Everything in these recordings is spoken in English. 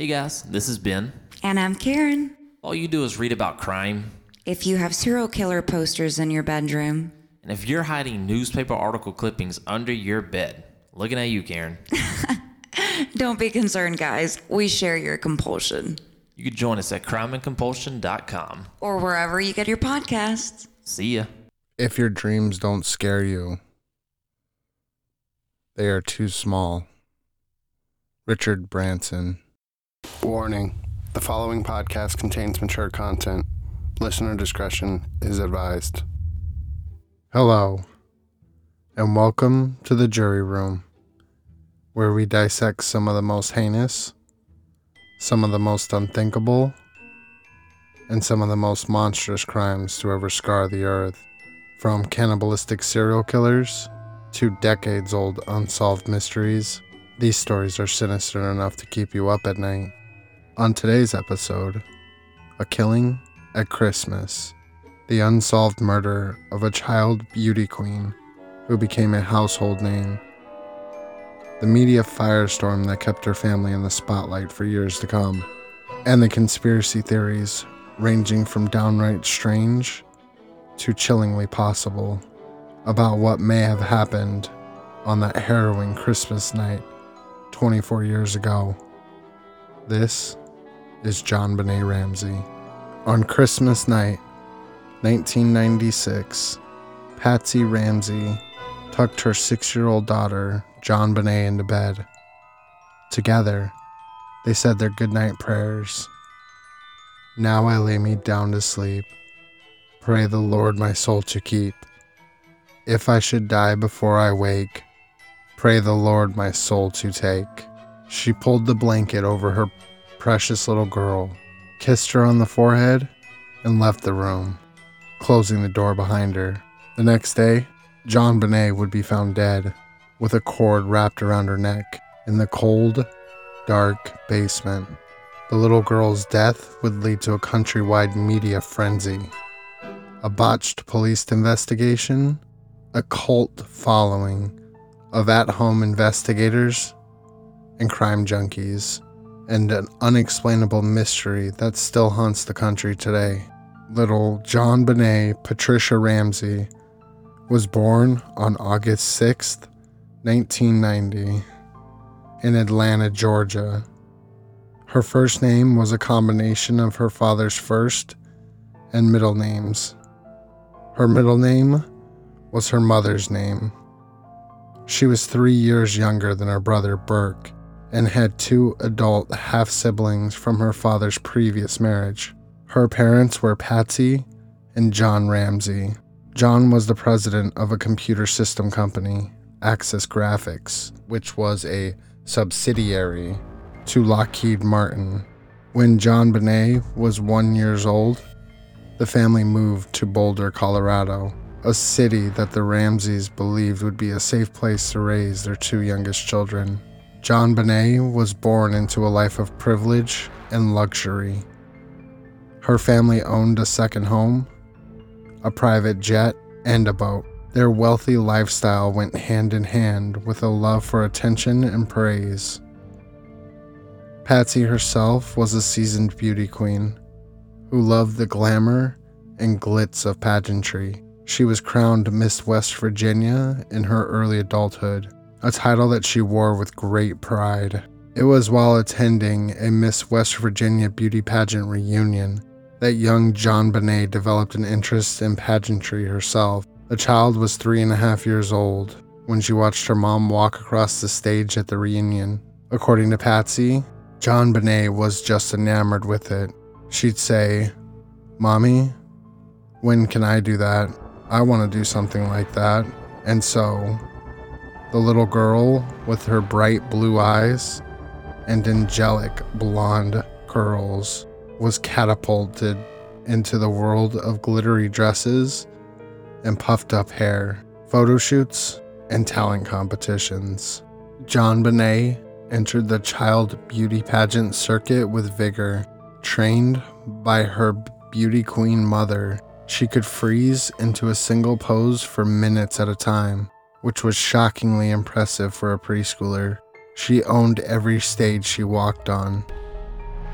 Hey guys, this is Ben. And I'm Karen. All you do is read about crime, If you have serial killer posters in your bedroom, and if you're hiding newspaper article clippings under your bed, looking at you, Karen, don't be concerned, guys. We share your compulsion. you can join us at crimeandcompulsion.com. Or wherever you get your podcasts. See ya. If your dreams don't scare you, they are too small. Richard Branson. Warning the following podcast contains mature content. Listener discretion is advised. Hello, and welcome to the jury room, where we dissect some of the most heinous, some of the most unthinkable, and some of the most monstrous crimes to ever scar the earth. From cannibalistic serial killers to decades old unsolved mysteries, these stories are sinister enough to keep you up at night. On today's episode, A Killing at Christmas, the unsolved murder of a child beauty queen who became a household name. The media firestorm that kept her family in the spotlight for years to come, and the conspiracy theories ranging from downright strange to chillingly possible about what may have happened on that harrowing Christmas night 24 years ago. This is JonBenét Ramsey. On Christmas night, 1996, Patsy Ramsey tucked her six year old daughter, JonBenét, into bed. Together, they said their goodnight prayers. Now I lay me down to sleep. Pray the Lord my soul to keep. If I should die before I wake, pray the Lord my soul to take. She pulled the blanket over her precious little girl, kissed her on the forehead, and left the room, closing the door behind her. The next day, JonBenét would be found dead, with a cord wrapped around her neck, in the cold, dark basement. The little girl's death would lead to a countrywide media frenzy. A botched police investigation, a cult following of at home investigators and crime junkies, and an unexplainable mystery that still haunts the country today. Little JonBenét Patricia Ramsey was born on August 6, 1990, in Atlanta, Georgia. Her first name was a combination of her father's first and middle names. Her middle name was her mother's name. She was three years younger than her brother Burke and had two adult half siblings from her father's previous marriage. Her parents were Patsy and John Ramsey. John was the president of a computer system company, Access Graphics, which was a subsidiary to Lockheed Martin. When JonBenét was one years old, the family moved to Boulder, Colorado, a city that the Ramseys believed would be a safe place to raise their two youngest children. JonBenét was born into a life of privilege and luxury. Her family owned a second home, a private jet, and a boat. Their wealthy lifestyle went hand in hand with a love for attention and praise. Patsy herself was a seasoned beauty queen who loved the glamour and glitz of pageantry. She was crowned Miss West Virginia in her early adulthood, a title that she wore with great pride. It was while attending a Miss West Virginia beauty pageant reunion that young JonBenét developed an interest in pageantry herself. The child was three and a half years old when she watched her mom walk across the stage at the reunion. According to Patsy, JonBenét was just enamored with it. She'd say, Mommy, when can I do that? I want to do something like that. And so, the little girl with her bright blue eyes and angelic blonde curls was catapulted into the world of glittery dresses and puffed up hair, photo shoots, and talent competitions. JonBenét entered the child beauty pageant circuit with vigor. Trained by her beauty queen mother, she could freeze into a single pose for minutes at a time, which was shockingly impressive for a preschooler. She owned every stage she walked on,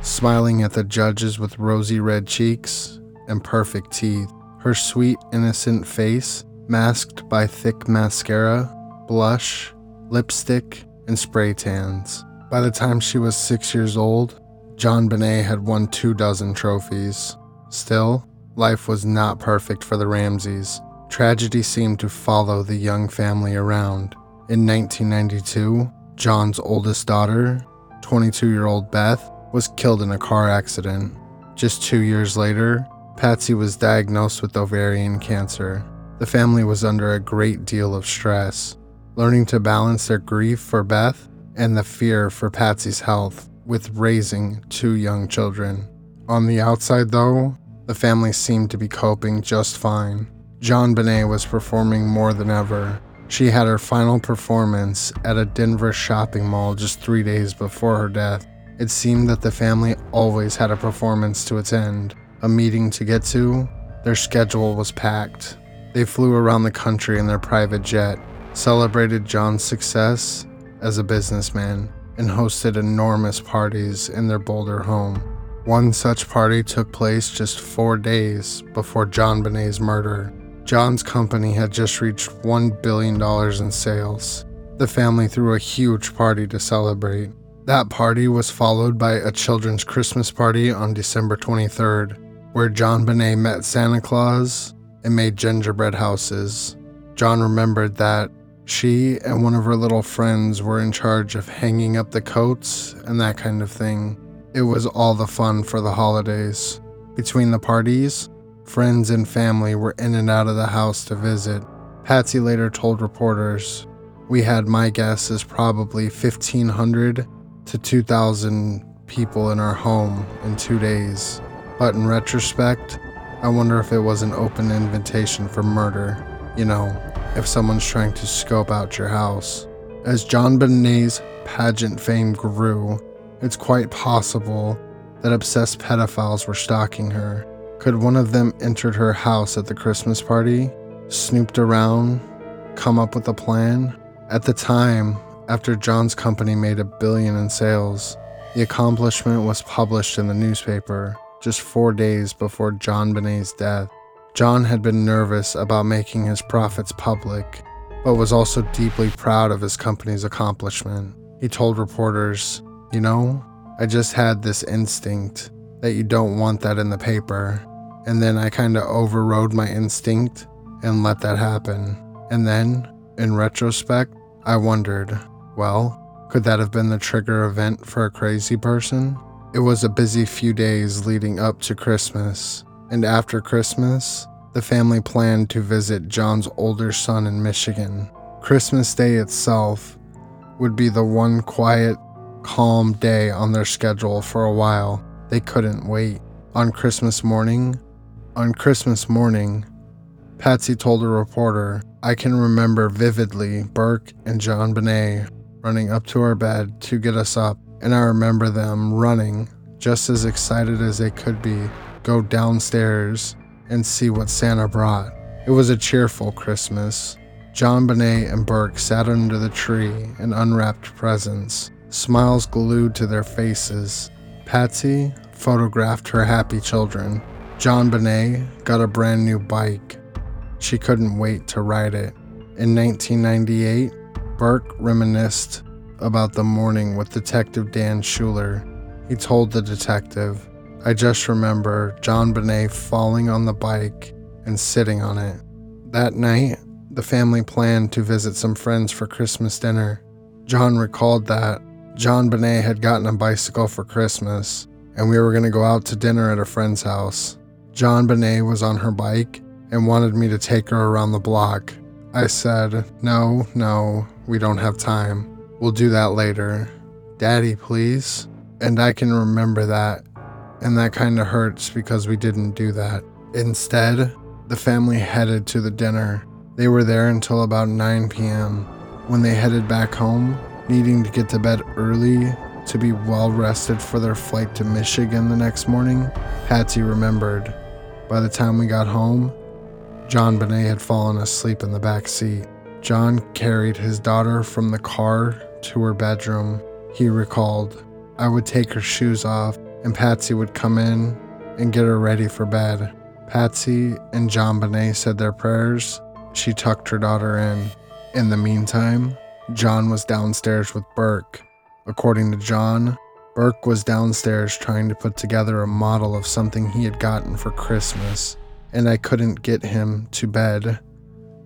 smiling at the judges with rosy red cheeks and perfect teeth. Her sweet, innocent face masked by thick mascara, blush, lipstick, and spray tans. By the time she was six years old, JonBenét had won two dozen trophies. Still, life was not perfect for the Ramseys. Tragedy seemed to follow the young family around. In 1992, John's oldest daughter, 22 year old Beth, was killed in a car accident. Just two years later, Patsy was diagnosed with ovarian cancer. The family was under a great deal of stress, learning to balance their grief for Beth and the fear for Patsy's health with raising two young children. On the outside, though, the family seemed to be coping just fine. JonBenét was performing more than ever. She had her final performance at a Denver shopping mall just three days before her death. It seemed that the family always had a performance to attend, a meeting to get to. Their schedule was packed. They flew around the country in their private jet, celebrated John's success as a businessman, and hosted enormous parties in their Boulder home. One such party took place just four days before JonBenét's murder. John's company had just reached $1 billion in sales. The family threw a huge party to celebrate. That party was followed by a children's Christmas party on December 23rd, where JonBenét met Santa Claus and made gingerbread houses. John remembered that she and one of her little friends were in charge of hanging up the coats and that kind of thing. It was all the fun for the holidays. Between the parties, friends and family were in and out of the house to visit. Patsy later told reporters, We had my guess is probably 1,500 to 2,000 people in our home in two days. But in retrospect, I wonder if it was an open invitation for murder. You know, if someone's trying to scope out your house. As JonBenét's pageant fame grew, it's quite possible that obsessed pedophiles were stalking her. Could one of them entered her house at the Christmas party, snooped around, come up with a plan? At the time, after John's company made a billion in sales, the accomplishment was published in the newspaper just four days before JonBenét's death. John had been nervous about making his profits public, but was also deeply proud of his company's accomplishment. He told reporters, You know, I just had this instinct that you don't want that in the paper. And then I kind of overrode my instinct and let that happen. And then, in retrospect, I wondered, well, could that have been the trigger event for a crazy person? It was a busy few days leading up to Christmas, and after Christmas, the family planned to visit John's older son in Michigan. Christmas Day itself would be the one quiet, calm day on their schedule for a while. They couldn't wait. On Christmas morning, on Christmas morning, Patsy told a reporter, I can remember vividly Burke and JonBenét running up to our bed to get us up, and I remember them running, just as excited as they could be, go downstairs and see what Santa brought. It was a cheerful Christmas. JonBenét and Burke sat under the tree and unwrapped presents, smiles glued to their faces. Patsy photographed her happy children. JonBenét got a brand new bike. She couldn't wait to ride it. In 1998, Burke reminisced about the morning with Detective Dan Schuler. He told the detective, I just remember JonBenét falling on the bike and sitting on it. That night, the family planned to visit some friends for Christmas dinner. John recalled that JonBenét had gotten a bicycle for Christmas, and we were going to go out to dinner at a friend's house. JonBenét was on her bike and wanted me to take her around the block. I said, No, no, we don't have time. We'll do that later. Daddy, please. And I can remember that. And that kind of hurts because we didn't do that. Instead, the family headed to the dinner. They were there until about 9 p.m. When they headed back home, needing to get to bed early to be well rested for their flight to Michigan the next morning, Patsy remembered. By the time we got home, JonBenét had fallen asleep in the back seat. John carried his daughter from the car to her bedroom. He recalled, I would take her shoes off and Patsy would come in and get her ready for bed. Patsy and JonBenét said their prayers. She tucked her daughter in. In the meantime, John was downstairs with Burke. According to John, Burke was downstairs trying to put together a model of something he had gotten for Christmas, and I couldn't get him to bed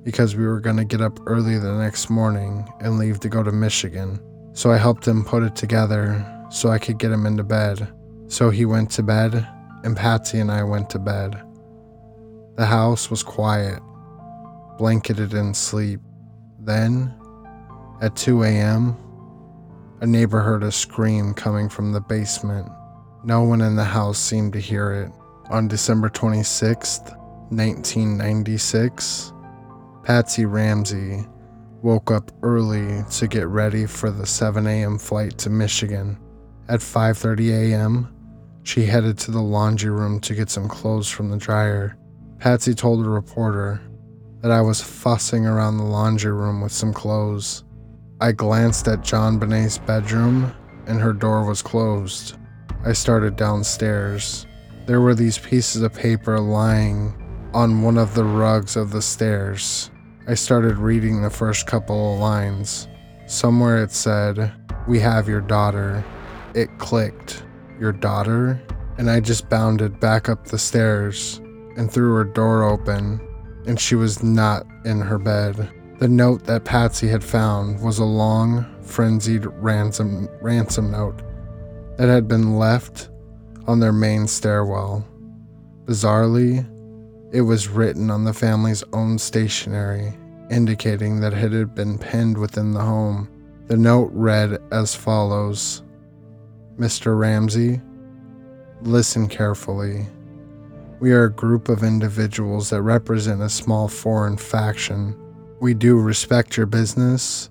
because we were going to get up early the next morning and leave to go to Michigan. So I helped him put it together so I could get him into bed. So he went to bed, and Patsy and I went to bed. The house was quiet, blanketed in sleep. Then, at 2 a.m., a neighbor heard a scream coming from the basement. No one in the house seemed to hear it. On December 26th, 1996, Patsy Ramsey woke up early to get ready for the 7 a.m. flight to Michigan. At 5:30 a.m., she headed to the laundry room to get some clothes from the dryer. Patsy told a reporter that I was fussing around the laundry room with some clothes. I glanced at JonBenét's bedroom and her door was closed. I started downstairs. There were these pieces of paper lying on one of the rugs of the stairs. I started reading the first couple of lines. Somewhere it said, We have your daughter. It clicked. Your daughter? And I just bounded back up the stairs and threw her door open, and she was not in her bed. The note that Patsy had found was a long, frenzied ransom, ransom note that had been left on their main stairwell. Bizarrely, it was written on the family's own stationery, indicating that it had been pinned within the home. The note read as follows Mr. Ramsey, listen carefully. We are a group of individuals that represent a small foreign faction. We do respect your business,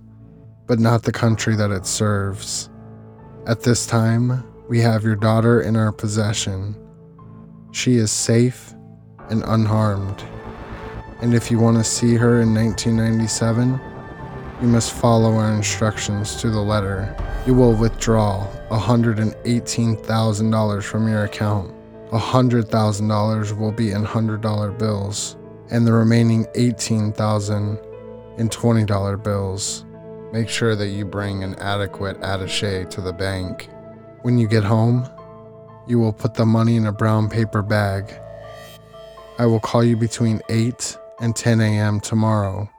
but not the country that it serves. At this time, we have your daughter in our possession. She is safe and unharmed. And if you want to see her in 1997, you must follow our instructions to the letter. You will withdraw $118,000 from your account. $100,000 will be in $100 bills, and the remaining $18,000 in $20 bills. Make sure that you bring an adequate attache to the bank. When you get home, you will put the money in a brown paper bag. I will call you between 8 and 10 a.m. tomorrow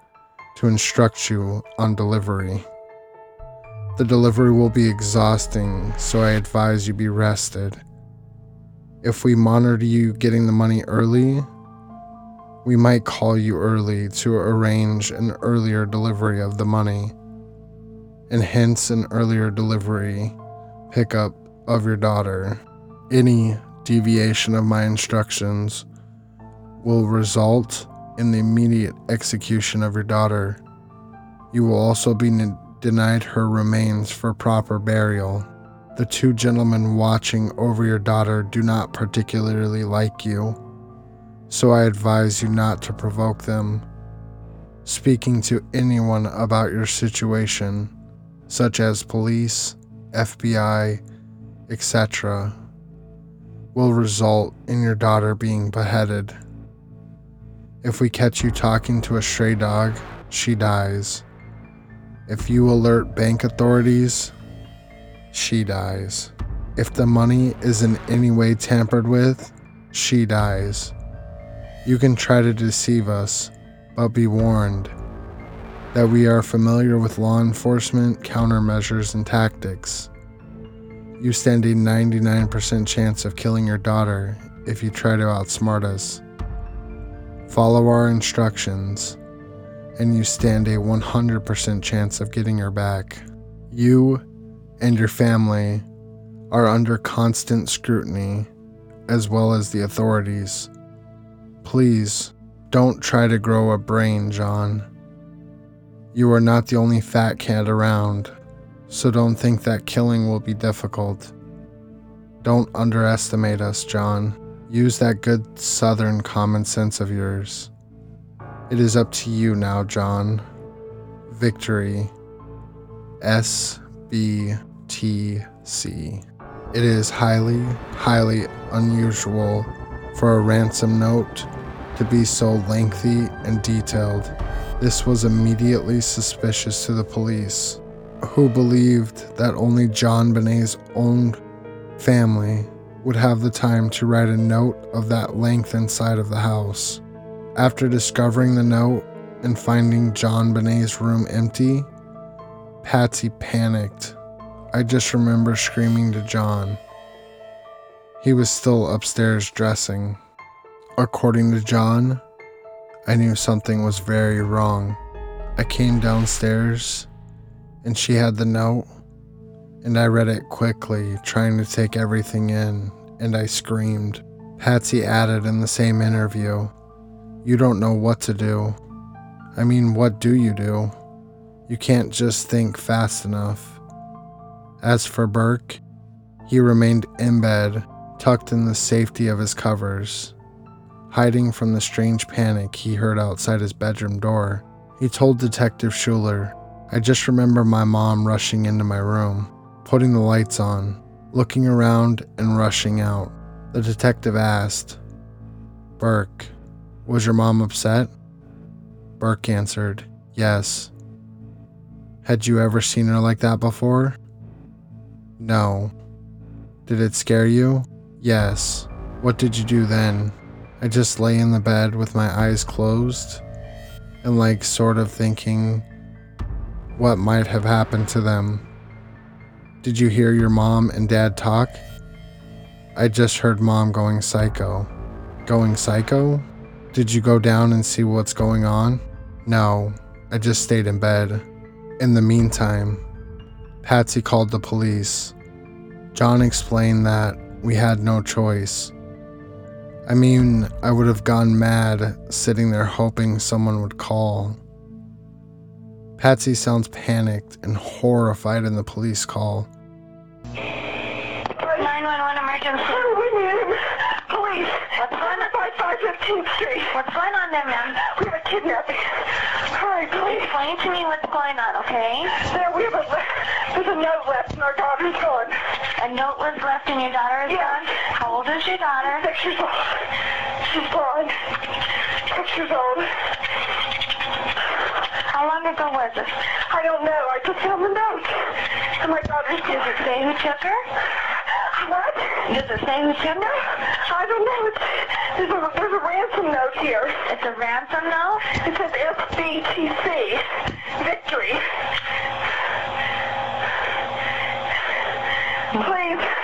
to instruct you on delivery. The delivery will be exhausting, so I advise you be rested. If we monitor you getting the money early, we might call you early to arrange an earlier delivery of the money, and hence an earlier delivery pickup of your daughter. Any deviation of my instructions will result in the immediate execution of your daughter. You will also be n- denied her remains for proper burial. The two gentlemen watching over your daughter do not particularly like you, so I advise you not to provoke them. Speaking to anyone about your situation, such as police, FBI, etc., will result in your daughter being beheaded. If we catch you talking to a stray dog, she dies. If you alert bank authorities, she dies. If the money is in any way tampered with, she dies. You can try to deceive us, but be warned that we are familiar with law enforcement countermeasures and tactics. You stand a 99% chance of killing your daughter if you try to outsmart us. Follow our instructions, and you stand a 100% chance of getting her back. You and your family are under constant scrutiny, as well as the authorities. Please don't try to grow a brain, John. You are not the only fat cat around, so don't think that killing will be difficult. Don't underestimate us, John. Use that good southern common sense of yours. It is up to you now, John. Victory. S B T C. It is highly, highly unusual for a ransom note to be so lengthy and detailed. This was immediately suspicious to the police, who believed that only JonBenét's own family would have the time to write a note of that length inside of the house. After discovering the note and finding JonBenét's room empty, Patsy panicked. I just remember screaming to John. He was still upstairs dressing. According to John, I knew something was very wrong. I came downstairs and she had the note, and I read it quickly, trying to take everything in, and I screamed. Patsy added in the same interview, You don't know what to do. I mean, what do you do? You can't just think fast enough. As for Burke, he remained in bed, tucked in the safety of his covers, hiding from the strange panic he heard outside his bedroom door. He told Detective Schuler, I just remember my mom rushing into my room, putting the lights on, looking around, and rushing out. The detective asked, Burke, was your mom upset? Burke answered, Yes. Had you ever seen her like that before? No. Did it scare you? Yes. What did you do then? I just lay in the bed with my eyes closed and, like, sort of thinking what might have happened to them. Did you hear your mom and dad talk? I just heard mom going psycho. Going psycho? Did you go down and see what's going on? No, I just stayed in bed. In the meantime, Patsy called the police. John explained that we had no choice. I mean, I would have gone mad sitting there hoping someone would call. Patsy sounds panicked and horrified in the police call. 911 emergency. Police. What's going on? 5515th Street. What's going on there, ma'am? We have a kidnapping. Hurry, please. Explain to me what's going on, okay? There, we have a, there's a note left and our daughter's gone. A note was left and your daughter is Yes. gone? How old is your daughter? Six years old. She's gone. Six years old. How long ago was it? I don't know. I just found the note. And my daughter's Does it say who took her? What? Does it say who took her? I don't know. It's, there's, a, there's a ransom note here. It's a ransom note? It says SBTC. Victory. Please.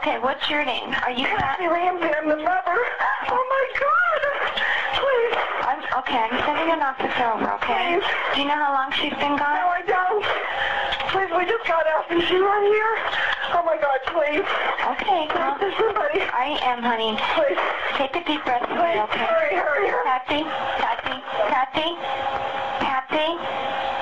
Okay, what's your name? Are you Patsy Ramsey, I'm the mother. Oh my God. Please. I'm, okay, I'm sending an officer over, okay? Please. Do you know how long she's been gone? No. I don't. Please, we just got out. Is she right here? Oh my God, please. Okay, well, There's somebody. I am, honey. Please. Take a deep breath, Please, okay? hurry, hurry, hurry. Patsy, Patsy, Patsy, Patsy.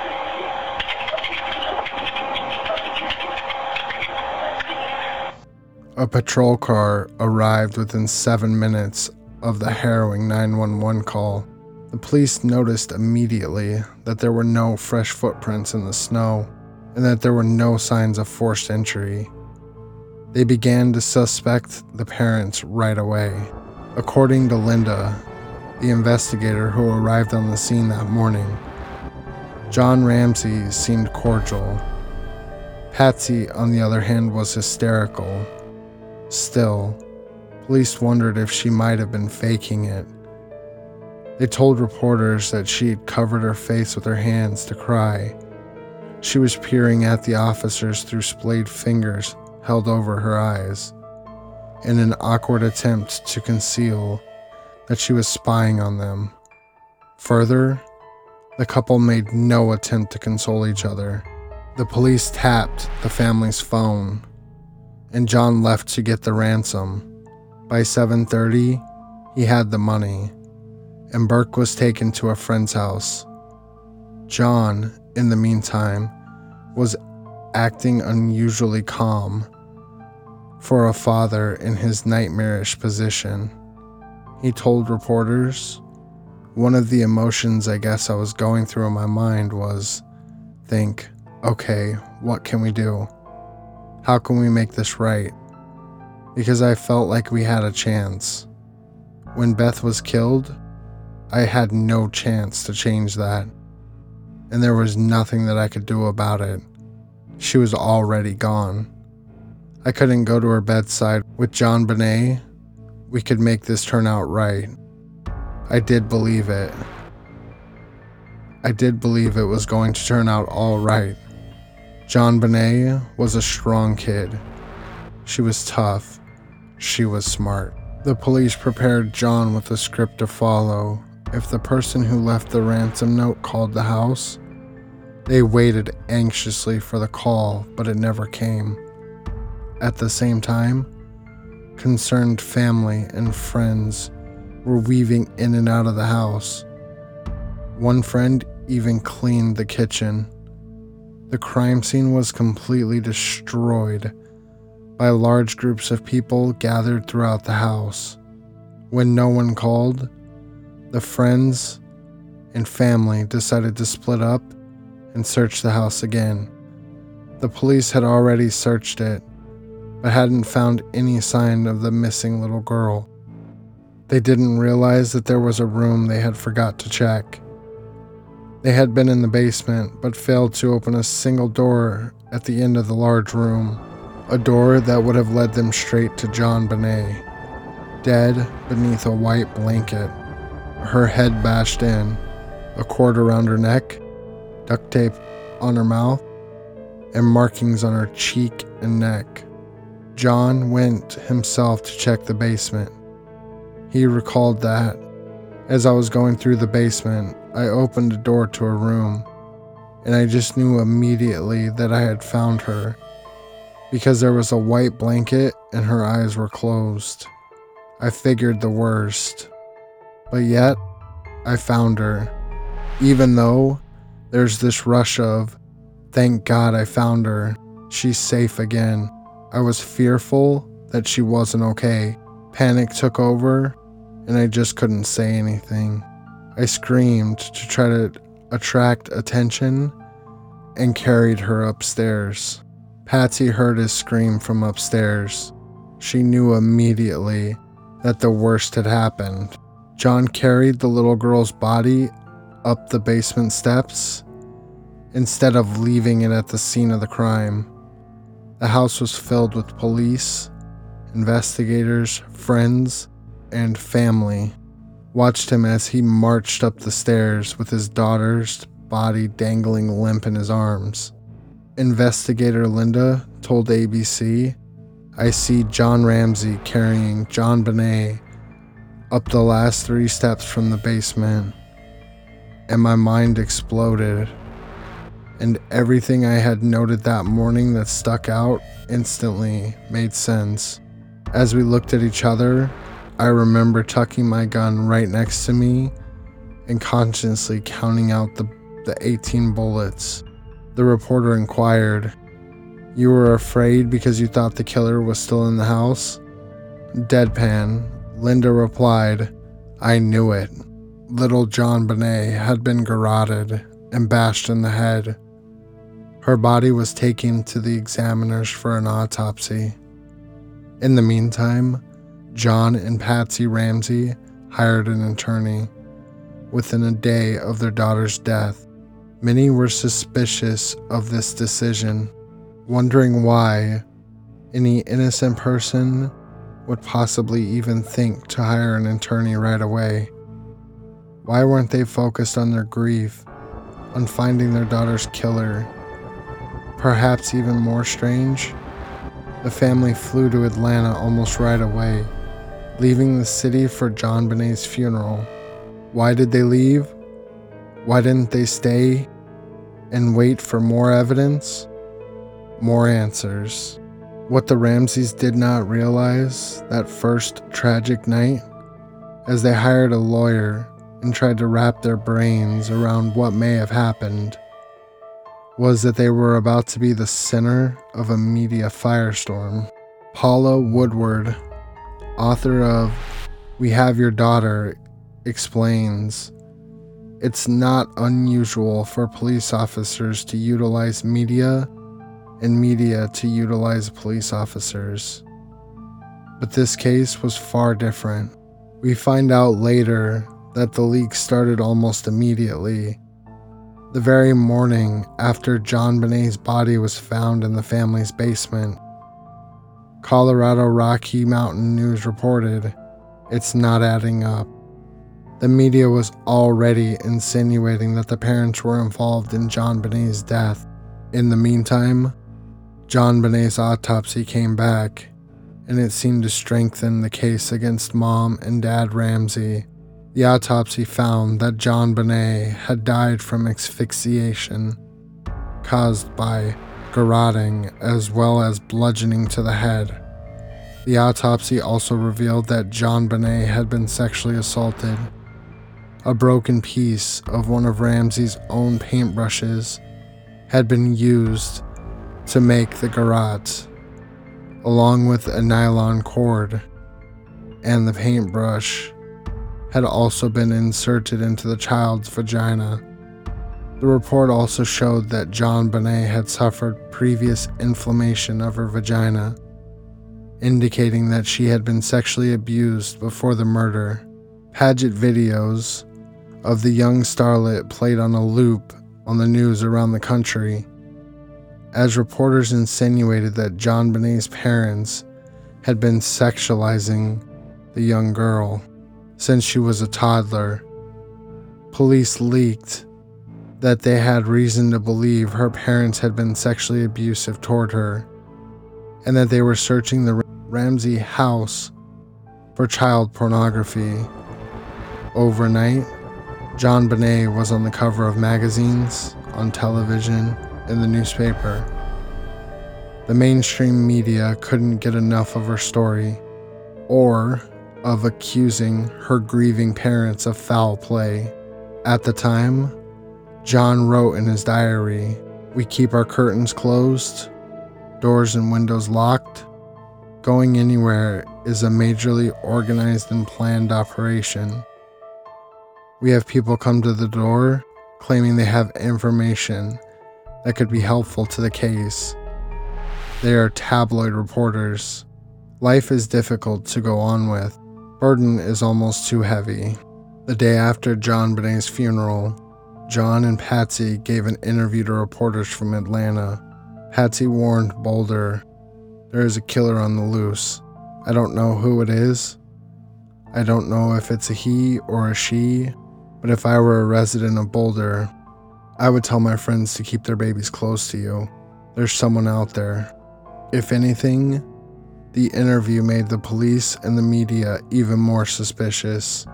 A patrol car arrived within seven minutes of the harrowing 911 call. The police noticed immediately that there were no fresh footprints in the snow and that there were no signs of forced entry. They began to suspect the parents right away. According to Linda, the investigator who arrived on the scene that morning, John Ramsey seemed cordial. Patsy, on the other hand, was hysterical. Still, police wondered if she might have been faking it. They told reporters that she had covered her face with her hands to cry. She was peering at the officers through splayed fingers held over her eyes, in an awkward attempt to conceal that she was spying on them. Further, the couple made no attempt to console each other. The police tapped the family's phone and John left to get the ransom. By 7:30, he had the money, and Burke was taken to a friend's house. John, in the meantime, was acting unusually calm for a father in his nightmarish position. He told reporters, one of the emotions I guess I was going through in my mind was think, okay, what can we do? How can we make this right? because I felt like we had a chance. When Beth was killed, I had no chance to change that, and there was nothing that I could do about it. She was already gone. I couldn't go to her bedside. With JonBenét, we could make this turn out right. I did believe it. I did believe it was going to turn out all right. JonBenét was a strong kid. She was tough. She was smart. The police prepared John with a script to follow. If the person who left the ransom note called the house, they waited anxiously for the call, but it never came. At the same time, concerned family and friends were weaving in and out of the house. One friend even cleaned the kitchen. The crime scene was completely destroyed by large groups of people gathered throughout the house. When no one called, the friends and family decided to split up and search the house again. The police had already searched it, but hadn't found any sign of the missing little girl. They didn't realize that there was a room they had forgot to check. They had been in the basement, but failed to open a single door at the end of the large room, a door that would have led them straight to JonBenét, dead beneath a white blanket, her head bashed in, a cord around her neck, duct tape on her mouth, and markings on her cheek and neck. John went himself to check the basement. He recalled that as I was going through the basement, I opened a door to a room, and I just knew immediately that I had found her because there was a white blanket and her eyes were closed. I figured the worst, but yet I found her, even though there's this rush of, thank God I found her, she's safe again. I was fearful that she wasn't okay. Panic took over, and I just couldn't say anything. I screamed to try to attract attention and carried her upstairs. Patsy heard his scream from upstairs. She knew immediately that the worst had happened. John carried the little girl's body up the basement steps instead of leaving it at the scene of the crime. The house was filled with police, investigators, friends, and family. Watched him as he marched up the stairs with his daughter's body dangling limp in his arms. Investigator Linda told ABC, I see John Ramsey carrying JonBenét up the last three steps from the basement, and my mind exploded. And everything I had noted that morning that stuck out instantly made sense. As we looked at each other, I remember tucking my gun right next to me and consciously counting out the, the 18 bullets. The reporter inquired, You were afraid because you thought the killer was still in the house? Deadpan, Linda replied, I knew it. Little JonBenét had been garroted and bashed in the head. Her body was taken to the examiners for an autopsy. In the meantime, John and Patsy Ramsey hired an attorney. Within a day of their daughter's death, many were suspicious of this decision, wondering why any innocent person would possibly even think to hire an attorney right away. Why weren't they focused on their grief, on finding their daughter's killer? Perhaps even more strange, the family flew to Atlanta almost right away, leaving the city for JonBenét's funeral. Why did they leave? Why didn't they stay and wait for more evidence? More answers. What the Ramseys did not realize that first tragic night, as they hired a lawyer and tried to wrap their brains around what may have happened, was that they were about to be the center of a media firestorm. Paula Woodward, author of We Have Your Daughter, explains it's not unusual for police officers to utilize media and media to utilize police officers. But this case was far different. We find out later that the leak started almost immediately. The very morning after JonBenét's body was found in the family's basement, Colorado Rocky Mountain News reported it's not adding up. The media was already insinuating that the parents were involved in JonBenét's death. In the meantime, JonBenét's autopsy came back, and it seemed to strengthen the case against mom and dad Ramsey. The autopsy found that JonBenét had died from asphyxiation caused by garroting as well as bludgeoning to the head. The autopsy also revealed that JonBenét had been sexually assaulted. A broken piece of one of Ramsey's own paintbrushes had been used to make the garrote, along with a nylon cord, and the paintbrush had also been inserted into the child's vagina. The report also showed that JonBenét had suffered previous inflammation of her vagina, indicating that she had been sexually abused before the murder. Paget videos of the young starlet played on a loop on the news around the country, as reporters insinuated that JonBenét's parents had been sexualizing the young girl since she was a toddler. Police leaked that they had reason to believe her parents had been sexually abusive toward her and that they were searching the Ramsey house for child pornography. Overnight, JonBenét was on the cover of magazines, on television, in the newspaper. The mainstream media couldn't get enough of her story or of accusing her grieving parents of foul play. At the time, John wrote in his diary We keep our curtains closed, doors and windows locked. Going anywhere is a majorly organized and planned operation. We have people come to the door claiming they have information that could be helpful to the case. They are tabloid reporters. Life is difficult to go on with. Burden is almost too heavy. The day after JonBenét's funeral, John and Patsy gave an interview to reporters from Atlanta. Patsy warned Boulder, There is a killer on the loose. I don't know who it is. I don't know if it's a he or a she, but if I were a resident of Boulder, I would tell my friends to keep their babies close to you. There's someone out there. If anything, the interview made the police and the media even more suspicious.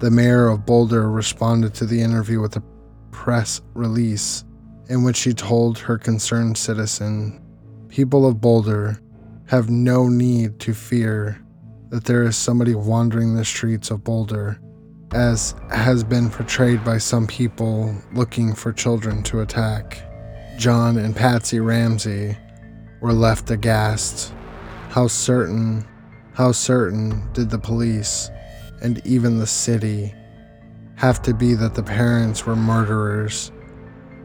The mayor of Boulder responded to the interview with a press release in which she told her concerned citizen People of Boulder have no need to fear that there is somebody wandering the streets of Boulder, as has been portrayed by some people looking for children to attack. John and Patsy Ramsey were left aghast. How certain, how certain did the police and even the city have to be that the parents were murderers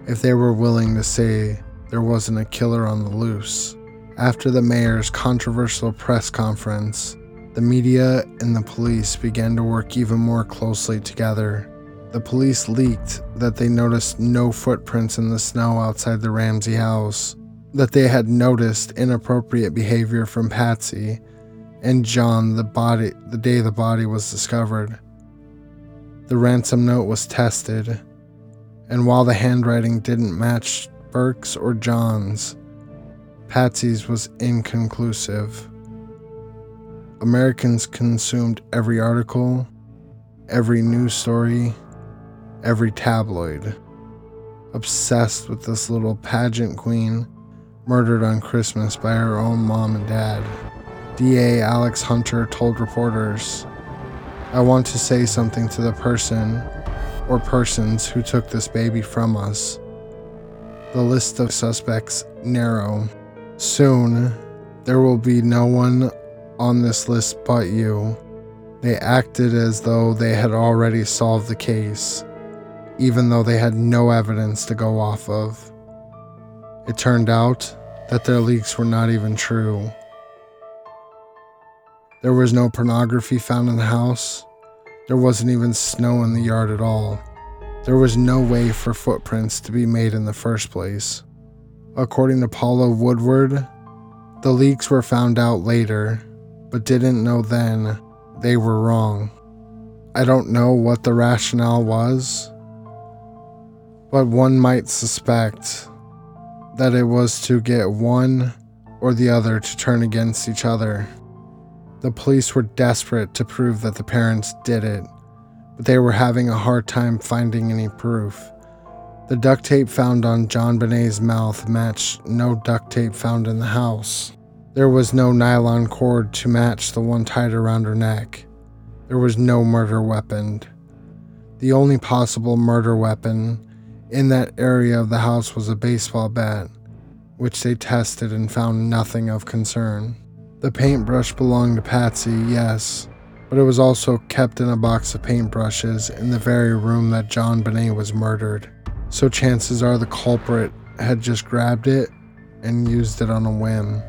if they were willing to say there wasn't a killer on the loose. After the mayor's controversial press conference, the media and the police began to work even more closely together. The police leaked that they noticed no footprints in the snow outside the Ramsey house, that they had noticed inappropriate behavior from Patsy and John the body the day the body was discovered. The ransom note was tested, and while the handwriting didn't match Burke's or John's, Patsy's was inconclusive. Americans consumed every article, every news story, every tabloid, obsessed with this little pageant queen murdered on Christmas by her own mom and dad. DA Alex Hunter told reporters, I want to say something to the person or persons who took this baby from us. The list of suspects narrow. Soon, there will be no one on this list but you. They acted as though they had already solved the case, even though they had no evidence to go off of. It turned out that their leaks were not even true. There was no pornography found in the house. There wasn't even snow in the yard at all. There was no way for footprints to be made in the first place. According to Paula Woodward, the leaks were found out later, but didn't know then they were wrong. I don't know what the rationale was, but one might suspect that it was to get one or the other to turn against each other. The police were desperate to prove that the parents did it, but they were having a hard time finding any proof. The duct tape found on JonBenét's mouth matched no duct tape found in the house. There was no nylon cord to match the one tied around her neck. There was no murder weapon. The only possible murder weapon in that area of the house was a baseball bat, which they tested and found nothing of concern. The paintbrush belonged to Patsy, yes, but it was also kept in a box of paintbrushes in the very room that JonBenét was murdered. So chances are the culprit had just grabbed it and used it on a whim.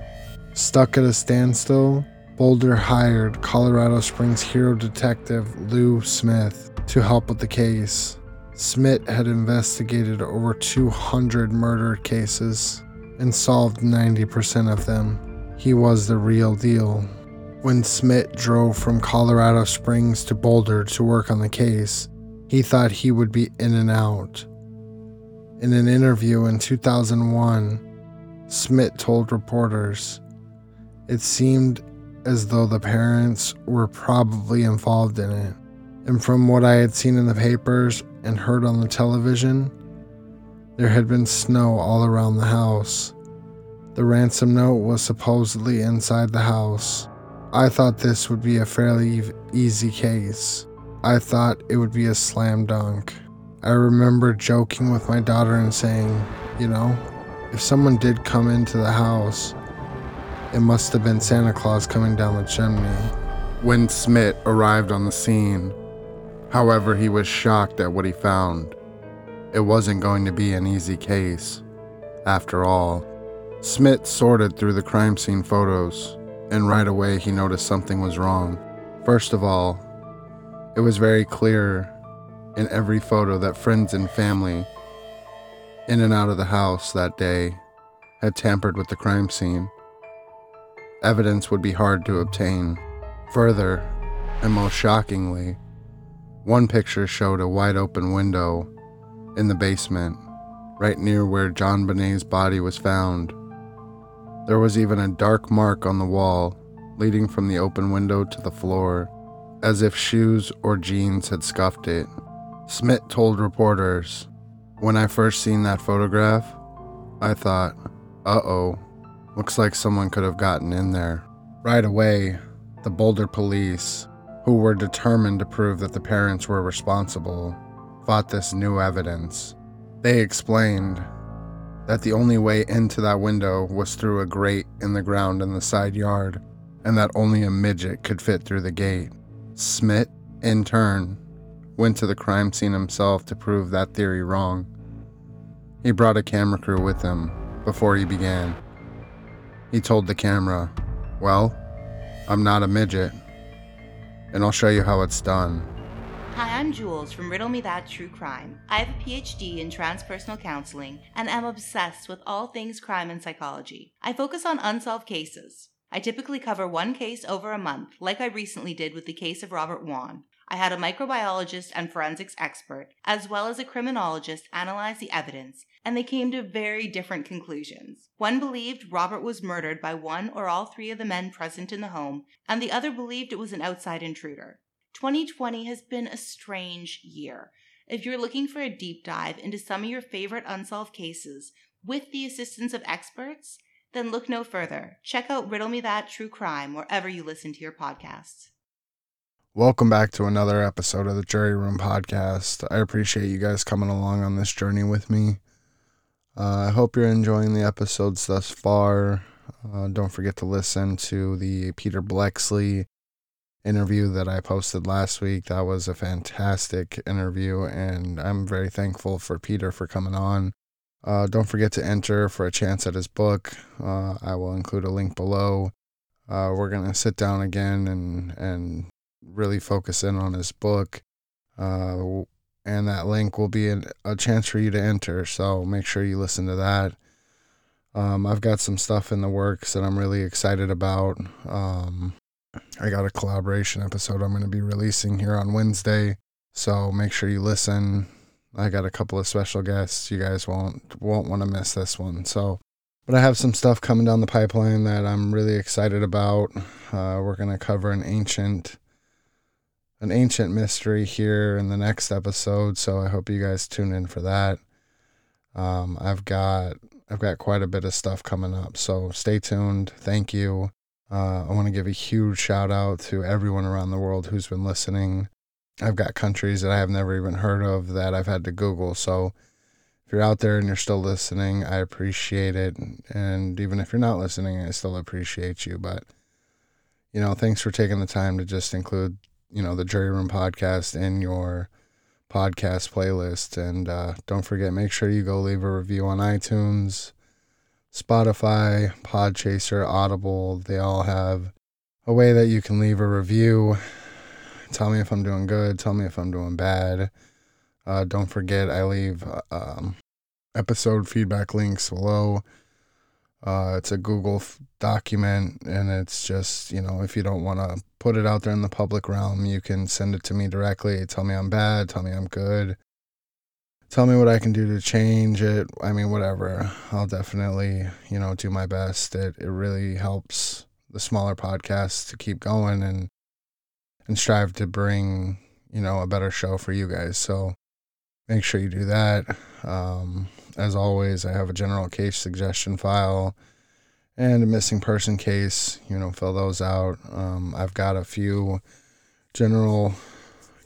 Stuck at a standstill, Boulder hired Colorado Springs hero detective Lou Smith to help with the case. Smith had investigated over 200 murder cases and solved 90% of them. He was the real deal. When Smith drove from Colorado Springs to Boulder to work on the case, he thought he would be in and out. In an interview in 2001, Smith told reporters, It seemed as though the parents were probably involved in it. And from what I had seen in the papers and heard on the television, there had been snow all around the house. The ransom note was supposedly inside the house. I thought this would be a fairly easy case. I thought it would be a slam dunk. I remember joking with my daughter and saying, you know, if someone did come into the house, it must have been Santa Claus coming down the chimney. When Smith arrived on the scene, however, he was shocked at what he found. It wasn't going to be an easy case. After all, Smith sorted through the crime scene photos, and right away he noticed something was wrong. First of all, it was very clear in every photo that friends and family in and out of the house that day had tampered with the crime scene. Evidence would be hard to obtain. Further, and most shockingly, one picture showed a wide open window in the basement, right near where JonBenét's body was found. There was even a dark mark on the wall leading from the open window to the floor, as if shoes or jeans had scuffed it. Smith told reporters, When I first seen that photograph, I thought, uh oh, looks like someone could have gotten in there. Right away, the Boulder police, who were determined to prove that the parents were responsible, fought this new evidence. They explained that the only way into that window was through a grate in the ground in the side yard, and that only a midget could fit through the gate. Smith, in turn, went to the crime scene himself to prove that theory wrong. He brought a camera crew with him before he began. He told the camera, Well, I'm not a midget, and I'll show you how it's done. Hi, I'm Jules from Riddle Me That True Crime. I have a PhD in transpersonal counseling and am obsessed with all things crime and psychology. I focus on unsolved cases. I typically cover one case over a month, like I recently did with the case of Robert Wone. I had a microbiologist and forensics expert, as well as a criminologist, analyze the evidence, and they came to very different conclusions. One believed Robert was murdered by one or all three of the men present in the home, and the other believed it was an outside intruder. 2020 has been a strange year. If you're looking for a deep dive into some of your favorite unsolved cases with the assistance of experts, then look no further. Check out Riddle Me That True Crime wherever you listen to your podcasts. Welcome back to another episode of the Jury Room Podcast. I appreciate you guys coming along on this journey with me. Uh, I hope you're enjoying the episodes thus far. Uh, don't forget to listen to the Peter Blexley interview that I posted last week. That was a fantastic interview, and I'm very thankful for Peter for coming on. Uh, don't forget to enter for a chance at his book. Uh, I will include a link below. Uh, we're gonna sit down again and and really focus in on his book. Uh, and that link will be an, a chance for you to enter. So make sure you listen to that. Um, I've got some stuff in the works that I'm really excited about. Um, I got a collaboration episode I'm going to be releasing here on Wednesday. So make sure you listen. I got a couple of special guests. You guys won't won't want to miss this one. So, but I have some stuff coming down the pipeline that I'm really excited about. Uh, we're going to cover an ancient an ancient mystery here in the next episode. So I hope you guys tune in for that. Um, I've got I've got quite a bit of stuff coming up. So stay tuned. Thank you. Uh, I want to give a huge shout out to everyone around the world who's been listening. I've got countries that I have never even heard of that I've had to Google. So if you're out there and you're still listening, I appreciate it. And even if you're not listening, I still appreciate you. But, you know, thanks for taking the time to just include, you know, the Jury Room podcast in your podcast playlist. And uh, don't forget, make sure you go leave a review on iTunes, Spotify, Podchaser, Audible. They all have a way that you can leave a review. Tell me if I'm doing good. Tell me if I'm doing bad. Uh, don't forget, I leave um, episode feedback links below. Uh, it's a Google f- document, and it's just, you know, if you don't want to put it out there in the public realm, you can send it to me directly. Tell me I'm bad. Tell me I'm good. Tell me what I can do to change it. I mean, whatever. I'll definitely, you know, do my best. It it really helps the smaller podcasts to keep going and and strive to bring, you know, a better show for you guys. So make sure you do that. Um, as always, I have a general case suggestion file and a missing person case. You know, fill those out. Um, I've got a few general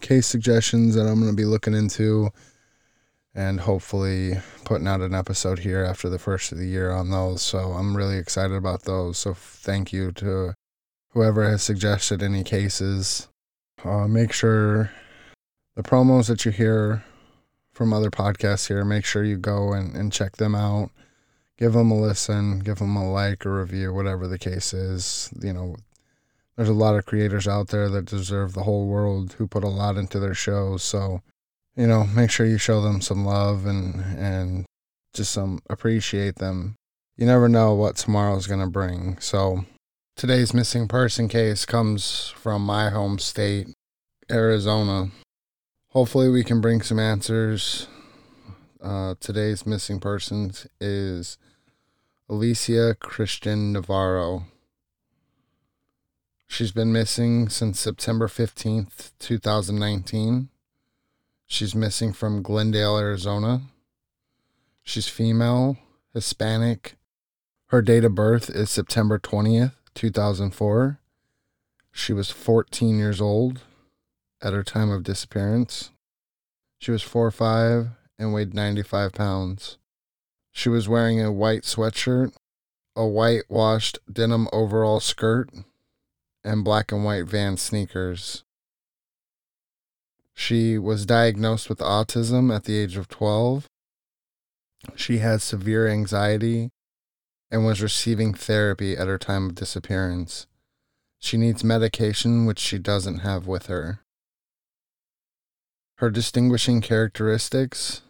case suggestions that I'm going to be looking into and hopefully putting out an episode here after the first of the year on those. So I'm really excited about those. So thank you to whoever has suggested any cases. Uh, make sure the promos that you hear from other podcasts here, make sure you go and, and check them out. Give them a listen, give them a like or review, whatever the case is. You know, there's a lot of creators out there that deserve the whole world who put a lot into their shows. So, you know, make sure you show them some love and and just some appreciate them. You never know what tomorrow's going to bring. So, today's missing person case comes from my home state, Arizona. Hopefully, we can bring some answers. Uh, today's missing person is Alicia Christian Navarro. She's been missing since September 15th, 2019. She's missing from Glendale, Arizona. She's female, Hispanic. Her date of birth is September 20th, 2004. She was 14 years old at her time of disappearance. She was 4'5 and weighed 95 pounds. She was wearing a white sweatshirt, a white washed denim overall skirt, and black and white van sneakers. She was diagnosed with autism at the age of 12. She had severe anxiety and was receiving therapy at her time of disappearance. She needs medication, which she doesn't have with her. Her distinguishing characteristics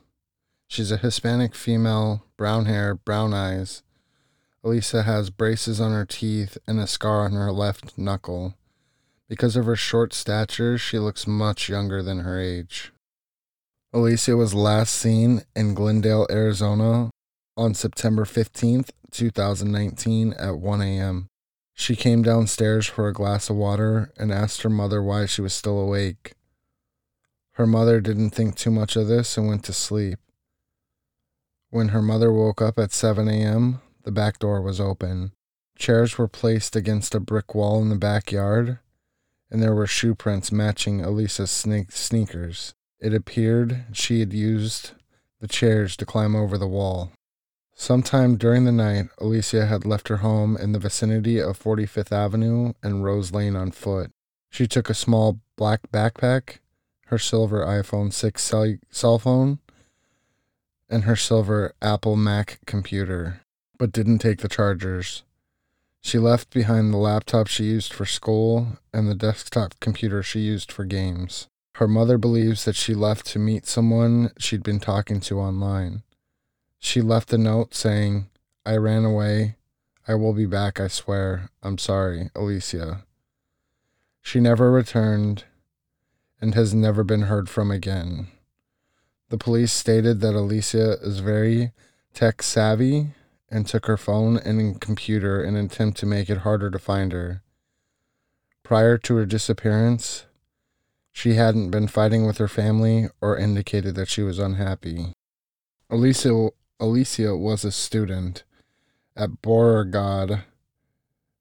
she's a Hispanic female, brown hair, brown eyes. Elisa has braces on her teeth and a scar on her left knuckle. Because of her short stature, she looks much younger than her age. Alicia was last seen in Glendale, Arizona on September 15th, 2019 at 1 a.m. She came downstairs for a glass of water and asked her mother why she was still awake. Her mother didn't think too much of this and went to sleep. When her mother woke up at 7 a.m., the back door was open. Chairs were placed against a brick wall in the backyard, and there were shoe prints matching Elisa's sne- sneakers. It appeared she had used the chairs to climb over the wall. Sometime during the night, Alicia had left her home in the vicinity of 45th Avenue and Rose Lane on foot. She took a small black backpack, her silver iPhone 6 cell, cell phone, and her silver Apple Mac computer, but didn't take the chargers. She left behind the laptop she used for school and the desktop computer she used for games. Her mother believes that she left to meet someone she'd been talking to online. She left a note saying, I ran away. I will be back, I swear. I'm sorry, Alicia. She never returned and has never been heard from again. The police stated that Alicia is very tech savvy and took her phone and computer in an attempt to make it harder to find her. Prior to her disappearance, she hadn't been fighting with her family or indicated that she was unhappy. Alicia, Alicia was a student at Bourgade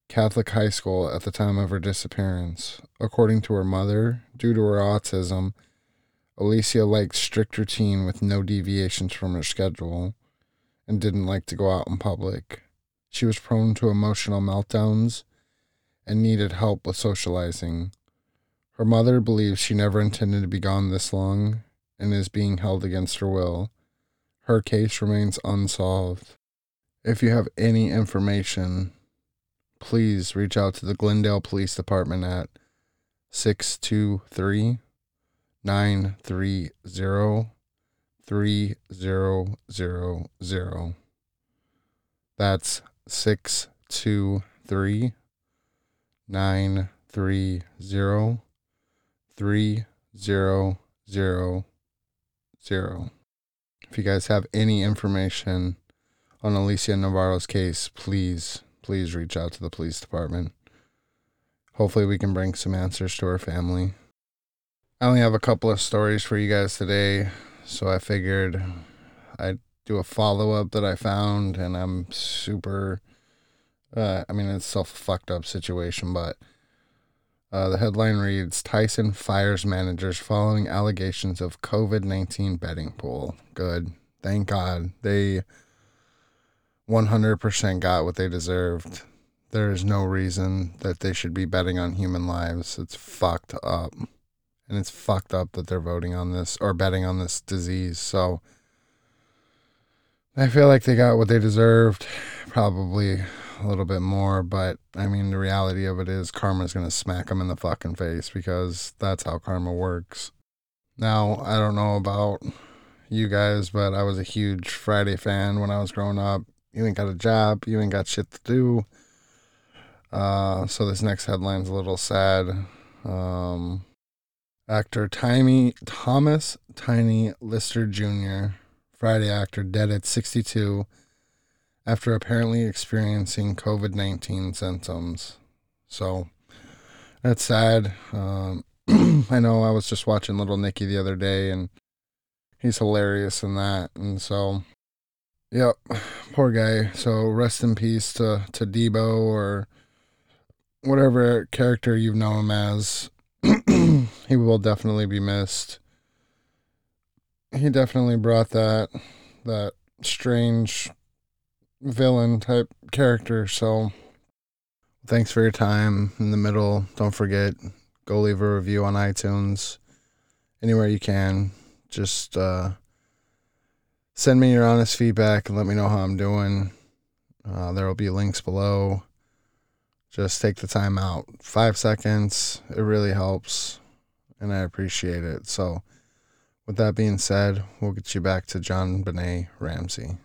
Catholic High School at the time of her disappearance. According to her mother, due to her autism, Alicia liked strict routine with no deviations from her schedule and didn't like to go out in public. She was prone to emotional meltdowns and needed help with socializing. Her mother believes she never intended to be gone this long and is being held against her will. Her case remains unsolved. If you have any information, please reach out to the Glendale Police Department at 623 930 3000. That's 623 930 3000. If you guys have any information on Alicia Navarro's case, please, please reach out to the police department. Hopefully, we can bring some answers to her family. I only have a couple of stories for you guys today, so I figured I'd do a follow up that I found, and I'm super. Uh, I mean, it's a fucked up situation, but uh, the headline reads Tyson fires managers following allegations of COVID 19 betting pool. Good. Thank God. They 100% got what they deserved. There is no reason that they should be betting on human lives. It's fucked up. And it's fucked up that they're voting on this or betting on this disease. So I feel like they got what they deserved. Probably a little bit more, but I mean, the reality of it is karma's going to smack them in the fucking face because that's how karma works. Now, I don't know about you guys, but I was a huge Friday fan when I was growing up. You ain't got a job, you ain't got shit to do. Uh, so this next headline's a little sad. Um, actor Tiny Thomas Tiny Lister Jr., Friday actor, dead at 62 after apparently experiencing COVID 19 symptoms. So that's sad. Um, I know I was just watching Little Nicky the other day, and he's hilarious in that. And so, yep, poor guy. So rest in peace to, to Debo or whatever character you've known him as. he will definitely be missed. He definitely brought that that strange villain type character. So thanks for your time in the middle. Don't forget, go leave a review on iTunes. Anywhere you can. Just uh, send me your honest feedback and let me know how I'm doing. Uh, there will be links below. Just take the time out. Five seconds. It really helps. And I appreciate it. So, with that being said, we'll get you back to JonBenét Ramsey.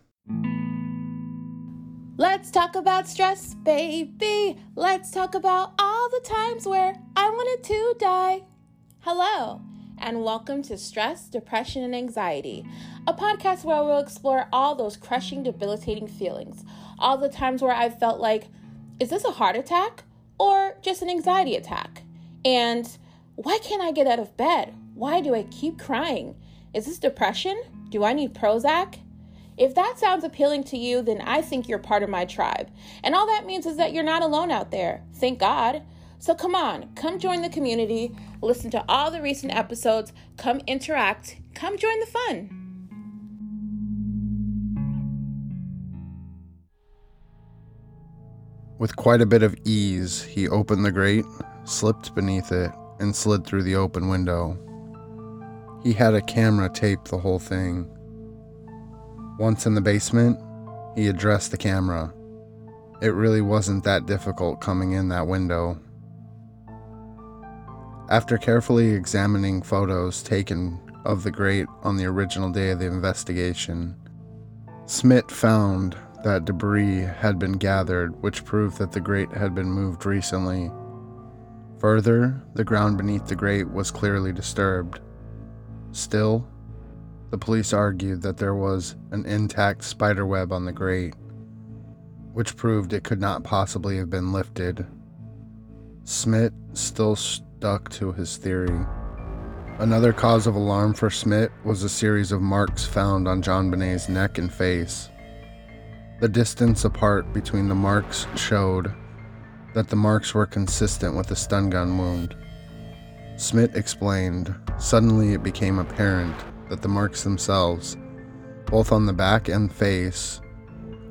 Let's talk about stress, baby. Let's talk about all the times where I wanted to die. Hello, and welcome to Stress, Depression, and Anxiety, a podcast where we'll explore all those crushing, debilitating feelings, all the times where I've felt like, is this a heart attack or just an anxiety attack? And why can't I get out of bed? Why do I keep crying? Is this depression? Do I need Prozac? If that sounds appealing to you, then I think you're part of my tribe. And all that means is that you're not alone out there. Thank God. So come on, come join the community, listen to all the recent episodes, come interact, come join the fun. With quite a bit of ease, he opened the grate, slipped beneath it, and slid through the open window. He had a camera tape the whole thing. Once in the basement, he addressed the camera. It really wasn't that difficult coming in that window. After carefully examining photos taken of the grate on the original day of the investigation, Smith found that debris had been gathered, which proved that the grate had been moved recently. Further, the ground beneath the grate was clearly disturbed. Still, the police argued that there was an intact spider web on the grate, which proved it could not possibly have been lifted. Smith still stuck to his theory. Another cause of alarm for Smith was a series of marks found on JonBenét's neck and face. The distance apart between the marks showed that the marks were consistent with a stun gun wound. Smith explained, suddenly it became apparent that the marks themselves, both on the back and face,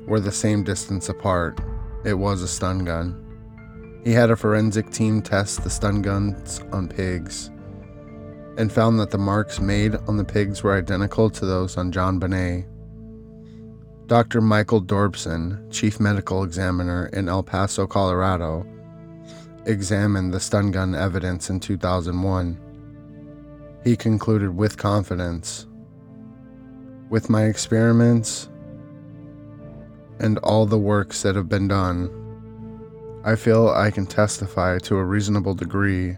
were the same distance apart. It was a stun gun. He had a forensic team test the stun guns on pigs and found that the marks made on the pigs were identical to those on JonBenét. Dr. Michael Dobersen, chief medical examiner in El Paso, Colorado, examined the stun gun evidence in 2001. He concluded with confidence With my experiments and all the works that have been done, I feel I can testify to a reasonable degree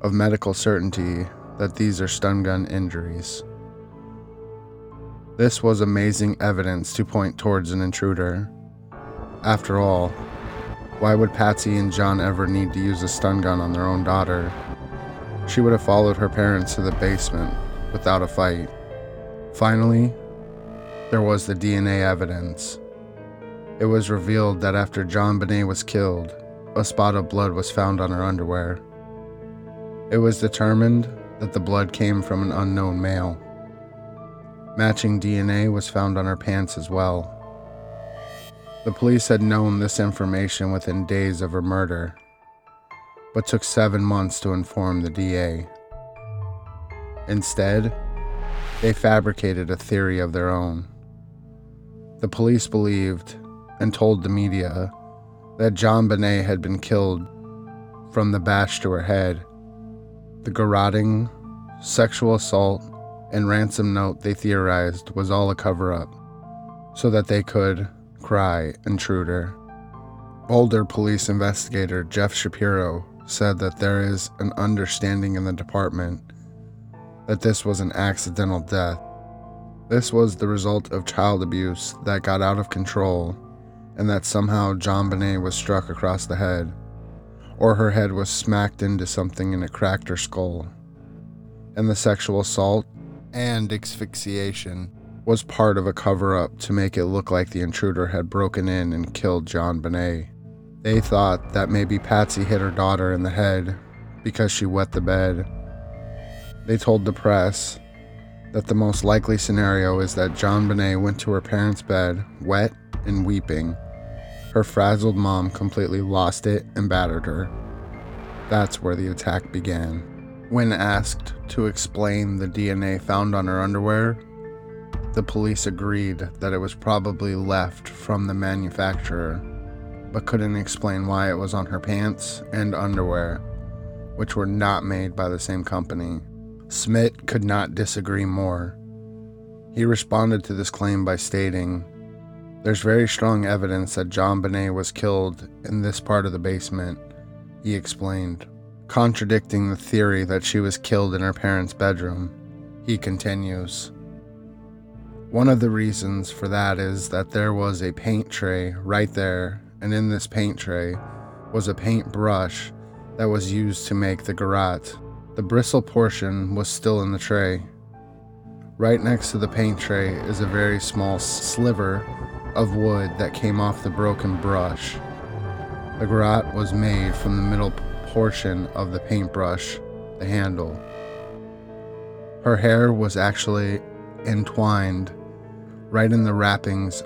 of medical certainty that these are stun gun injuries. This was amazing evidence to point towards an intruder. After all, why would Patsy and John ever need to use a stun gun on their own daughter? She would have followed her parents to the basement without a fight. Finally, there was the DNA evidence. It was revealed that after JonBenét was killed, a spot of blood was found on her underwear. It was determined that the blood came from an unknown male. Matching DNA was found on her pants as well. The police had known this information within days of her murder, but took seven months to inform the DA. Instead, they fabricated a theory of their own. The police believed and told the media that JonBenét had been killed from the bash to her head. The garroting, sexual assault, and ransom note they theorized was all a cover up, so that they could cry intruder. Boulder police investigator Jeff Shapiro said that there is an understanding in the department that this was an accidental death. This was the result of child abuse that got out of control, and that somehow JonBenét was struck across the head, or her head was smacked into something and it cracked her skull. And the sexual assault and asphyxiation was part of a cover up to make it look like the intruder had broken in and killed JonBenét. They thought that maybe Patsy hit her daughter in the head because she wet the bed. They told the press that the most likely scenario is that JonBenét went to her parents' bed, wet and weeping. Her frazzled mom completely lost it and battered her. That's where the attack began. When asked to explain the DNA found on her underwear, the police agreed that it was probably left from the manufacturer, but couldn't explain why it was on her pants and underwear, which were not made by the same company. Smith could not disagree more. He responded to this claim by stating, There's very strong evidence that JonBenét was killed in this part of the basement, he explained contradicting the theory that she was killed in her parents' bedroom. He continues. One of the reasons for that is that there was a paint tray right there, and in this paint tray was a paint brush that was used to make the garrote. The bristle portion was still in the tray. Right next to the paint tray is a very small sliver of wood that came off the broken brush. The garrote was made from the middle portion of the paintbrush, the handle. Her hair was actually entwined right in the wrappings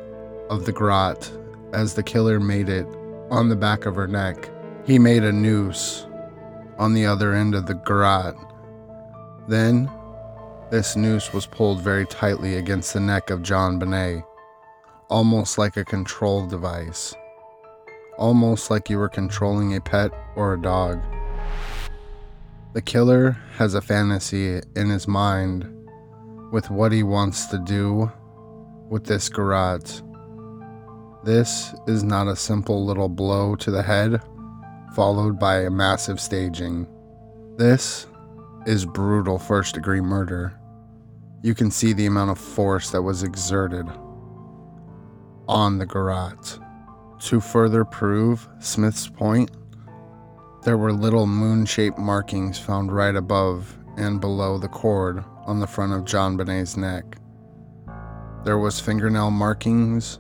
of the garrote as the killer made it on the back of her neck. He made a noose on the other end of the garrote. Then, this noose was pulled very tightly against the neck of JonBenét, almost like a control device. Almost like you were controlling a pet or a dog. The killer has a fantasy in his mind with what he wants to do with this garrote. This is not a simple little blow to the head followed by a massive staging. This is brutal first degree murder. You can see the amount of force that was exerted on the garrote. To further prove Smith's point, there were little moon shaped markings found right above and below the cord on the front of JonBenét's neck. There was fingernail markings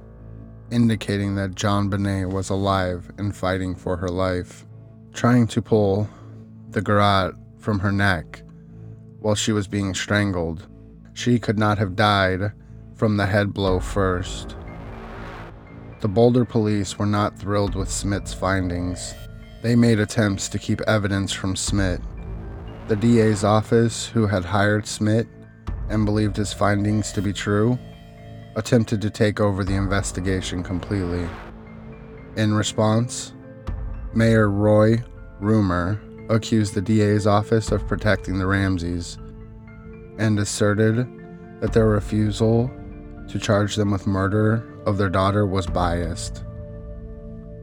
indicating that JonBenét was alive and fighting for her life, trying to pull the garrote from her neck while she was being strangled. She could not have died from the head blow first. The Boulder police were not thrilled with Smith's findings. They made attempts to keep evidence from Smith. The DA's office, who had hired Smith and believed his findings to be true, attempted to take over the investigation completely. In response, Mayor Roy Rumor accused the DA's office of protecting the Ramseys and asserted that their refusal to charge them with murder of their daughter was biased.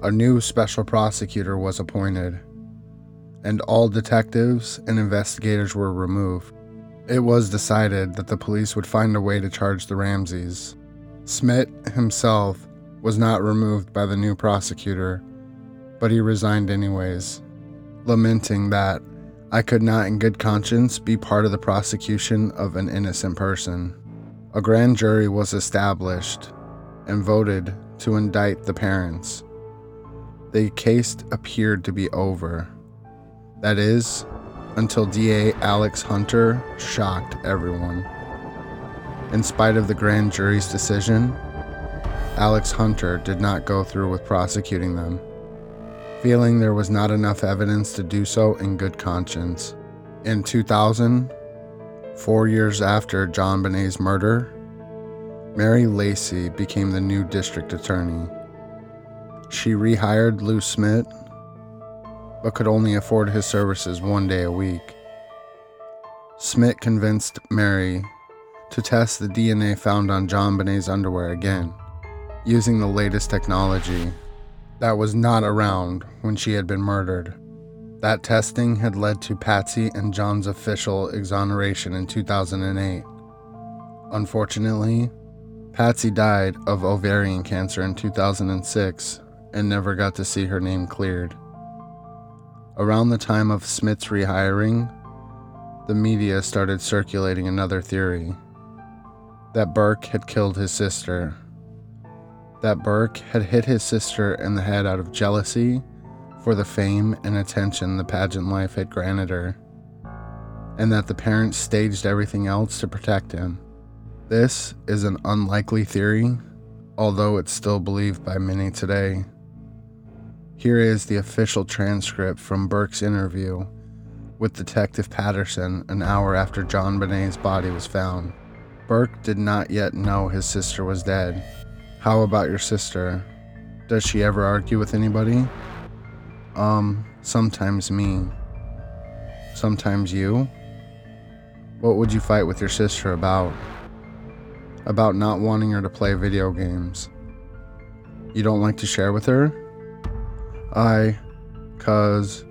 A new special prosecutor was appointed, and all detectives and investigators were removed. It was decided that the police would find a way to charge the Ramseys. Smith himself was not removed by the new prosecutor, but he resigned anyways, lamenting that I could not, in good conscience, be part of the prosecution of an innocent person. A grand jury was established and voted to indict the parents. The case appeared to be over. That is, until DA Alex Hunter shocked everyone. In spite of the grand jury's decision, Alex Hunter did not go through with prosecuting them, feeling there was not enough evidence to do so in good conscience. In 2000, four years after JonBenét's murder, Mary Lacy became the new district attorney. She rehired Lou Smith, but could only afford his services one day a week. Smith convinced Mary to test the DNA found on JonBenét's underwear again, using the latest technology that was not around when she had been murdered. That testing had led to Patsy and John's official exoneration in 2008. Unfortunately, Patsy died of ovarian cancer in 2006 and never got to see her name cleared. Around the time of Smith's rehiring, the media started circulating another theory that Burke had killed his sister. That Burke had hit his sister in the head out of jealousy for the fame and attention the pageant life had granted her, and that the parents staged everything else to protect him. This is an unlikely theory, although it's still believed by many today. Here is the official transcript from Burke's interview with Detective Patterson an hour after JonBenét's body was found. Burke did not yet know his sister was dead. How about your sister? Does she ever argue with anybody? Um, sometimes me. Sometimes you? What would you fight with your sister about? About not wanting her to play video games. You don't like to share with her? I, cuz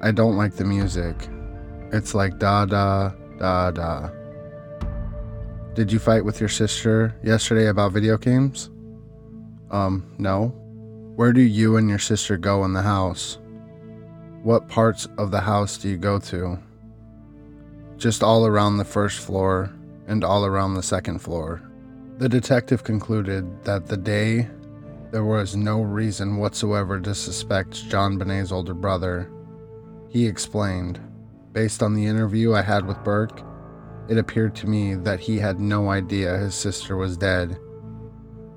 I don't like the music. It's like da da da da. Did you fight with your sister yesterday about video games? Um, no. Where do you and your sister go in the house? What parts of the house do you go to? Just all around the first floor and all around the second floor. The detective concluded that the day there was no reason whatsoever to suspect JonBenét's older brother. He explained, based on the interview I had with Burke, it appeared to me that he had no idea his sister was dead.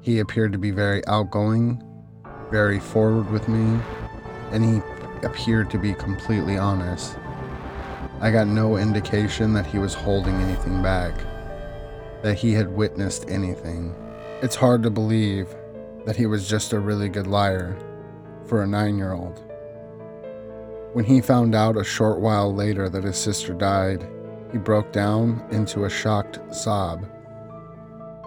He appeared to be very outgoing, very forward with me, and he appeared to be completely honest. I got no indication that he was holding anything back, that he had witnessed anything. It's hard to believe that he was just a really good liar, for a nine year old. When he found out a short while later that his sister died, he broke down into a shocked sob.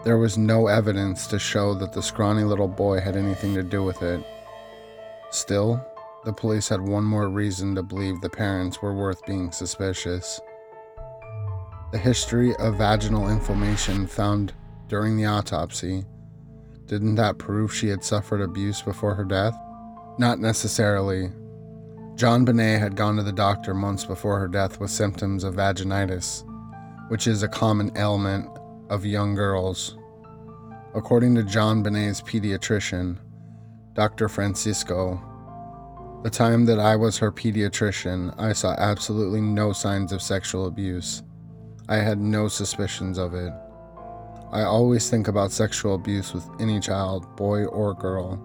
There was no evidence to show that the scrawny little boy had anything to do with it. Still, the police had one more reason to believe the parents were worth being suspicious. The history of vaginal inflammation found during the autopsy didn't that prove she had suffered abuse before her death? Not necessarily. JonBenét had gone to the doctor months before her death with symptoms of vaginitis, which is a common ailment of young girls. According to JonBenét's pediatrician, Dr. Francisco, the time that I was her pediatrician, I saw absolutely no signs of sexual abuse. I had no suspicions of it. I always think about sexual abuse with any child, boy or girl,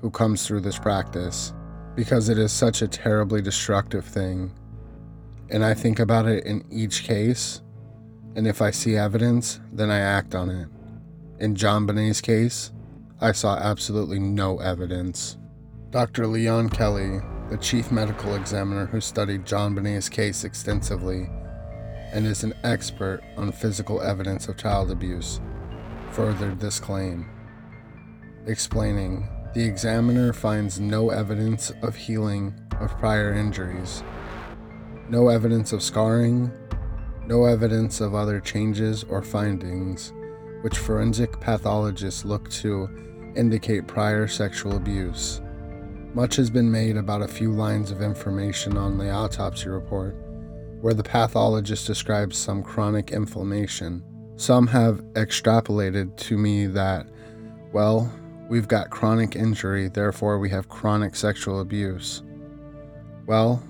who comes through this practice because it is such a terribly destructive thing. And I think about it in each case, and if I see evidence, then I act on it. In JonBenét's case, I saw absolutely no evidence. Dr. Leon Kelly, the chief medical examiner who studied JonBenét's case extensively, and is an expert on physical evidence of child abuse, furthered this claim, explaining. The examiner finds no evidence of healing of prior injuries, no evidence of scarring, no evidence of other changes or findings which forensic pathologists look to indicate prior sexual abuse. Much has been made about a few lines of information on the autopsy report, where the pathologist describes some chronic inflammation. Some have extrapolated to me that, well, we've got chronic injury, therefore we have chronic sexual abuse. Well,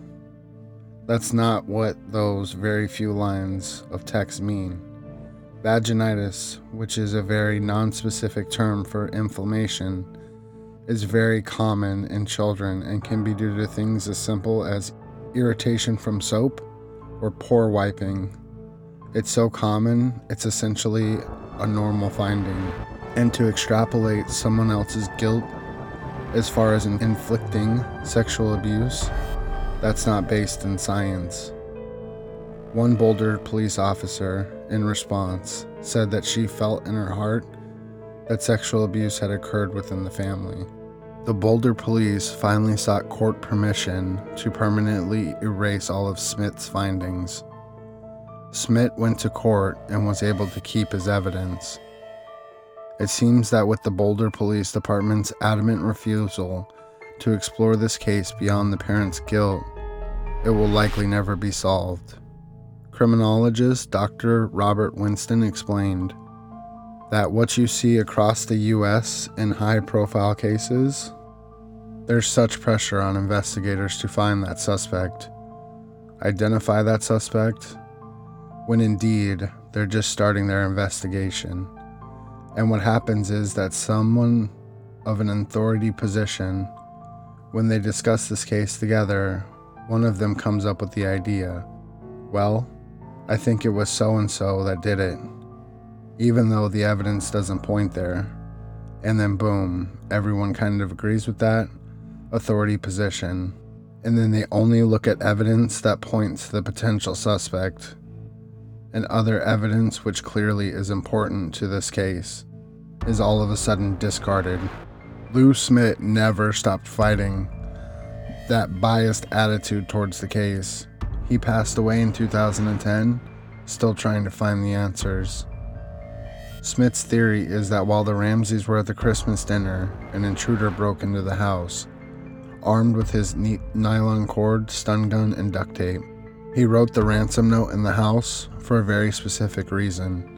that's not what those very few lines of text mean. Vaginitis, which is a very nonspecific term for inflammation, is very common in children and can be due to things as simple as irritation from soap or poor wiping. It's so common, it's essentially a normal finding. And to extrapolate someone else's guilt as far as inflicting sexual abuse, that's not based in science. One Boulder police officer, in response, said that she felt in her heart that sexual abuse had occurred within the family. The Boulder police finally sought court permission to permanently erase all of Smith's findings. Smith went to court and was able to keep his evidence. It seems that with the Boulder Police Department's adamant refusal to explore this case beyond the parents' guilt, it will likely never be solved. Criminologist Dr. Robert Winston explained that what you see across the US in high profile cases, there's such pressure on investigators to find that suspect, identify that suspect, when indeed they're just starting their investigation. And what happens is that someone of an authority position, when they discuss this case together, one of them comes up with the idea well, I think it was so and so that did it, even though the evidence doesn't point there. And then, boom, everyone kind of agrees with that authority position. And then they only look at evidence that points to the potential suspect and other evidence which clearly is important to this case is all of a sudden discarded. Lou Smith never stopped fighting that biased attitude towards the case. He passed away in 2010, still trying to find the answers. Smith's theory is that while the Ramseys were at the Christmas dinner, an intruder broke into the house, armed with his neat nylon cord, stun gun, and duct tape. He wrote the ransom note in the house for a very specific reason.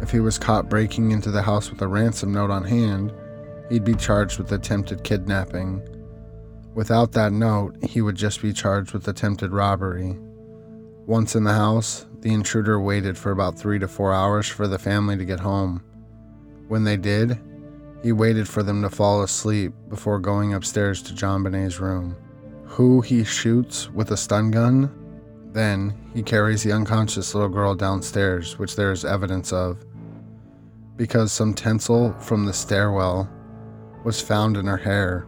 If he was caught breaking into the house with a ransom note on hand, he'd be charged with attempted kidnapping. Without that note, he would just be charged with attempted robbery. Once in the house, the intruder waited for about three to four hours for the family to get home. When they did, he waited for them to fall asleep before going upstairs to JonBenét's room. Who he shoots with a stun gun? Then he carries the unconscious little girl downstairs, which there is evidence of, because some tinsel from the stairwell was found in her hair.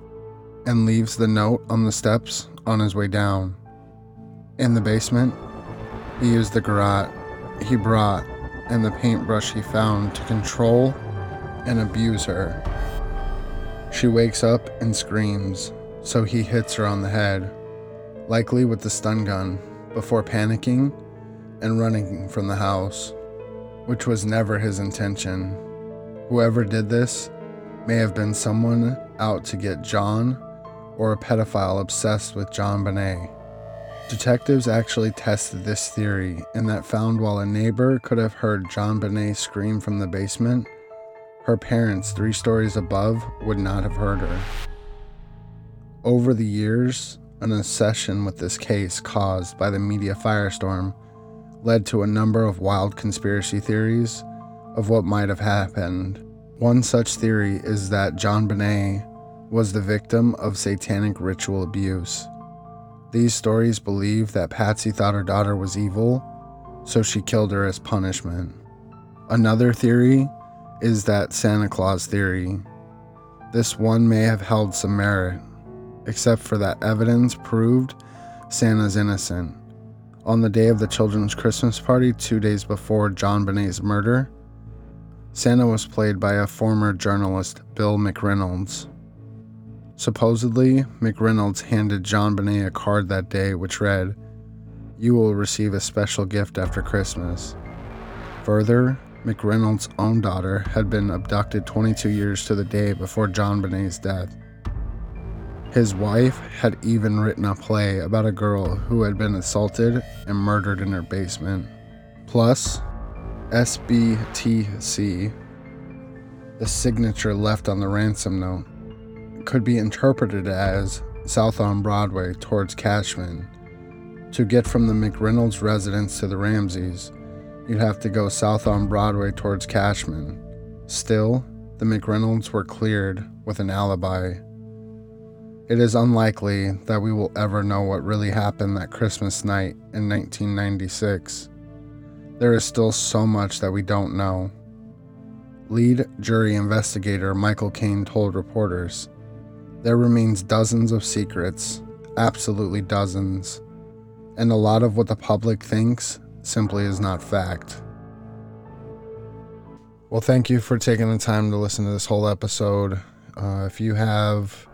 and leaves the note on the steps on his way down. In the basement, he used the garrote he brought and the paintbrush he found to control and abuse her. She wakes up and screams, so he hits her on the head, likely with the stun gun, before panicking and running from the house, which was never his intention. Whoever did this may have been someone out to get John or a pedophile obsessed with JonBenét. Detectives actually tested this theory in that found while a neighbor could have heard JonBenét scream from the basement, her parents three stories above would not have heard her. Over the years, an obsession with this case caused by the media firestorm led to a number of wild conspiracy theories of what might have happened. One such theory is that JonBenét was the victim of satanic ritual abuse. These stories believe that Patsy thought her daughter was evil, so she killed her as punishment. Another theory is that Santa Claus theory. This one may have held some merit, except for that evidence proved Santa's innocent. On the day of the children's Christmas party, two days before JonBenét's murder, Santa was played by a former journalist, Bill McReynolds. Supposedly, McReynolds handed JonBenét a card that day which read, You will receive a special gift after Christmas. Further, McReynolds' own daughter had been abducted 22 years to the day before JonBenét's death. His wife had even written a play about a girl who had been assaulted and murdered in her basement. Plus, SBTC, the signature left on the ransom note, could be interpreted as south on Broadway towards Cashman. To get from the McReynolds residence to the Ramseys, you'd have to go south on Broadway towards Cashman. Still, the McReynolds were cleared with an alibi. It is unlikely that we will ever know what really happened that Christmas night in 1996. There is still so much that we don't know. Lead jury investigator Michael Kane told reporters there remains dozens of secrets, absolutely dozens, and a lot of what the public thinks simply is not fact. Well, thank you for taking the time to listen to this whole episode. Uh, if you have,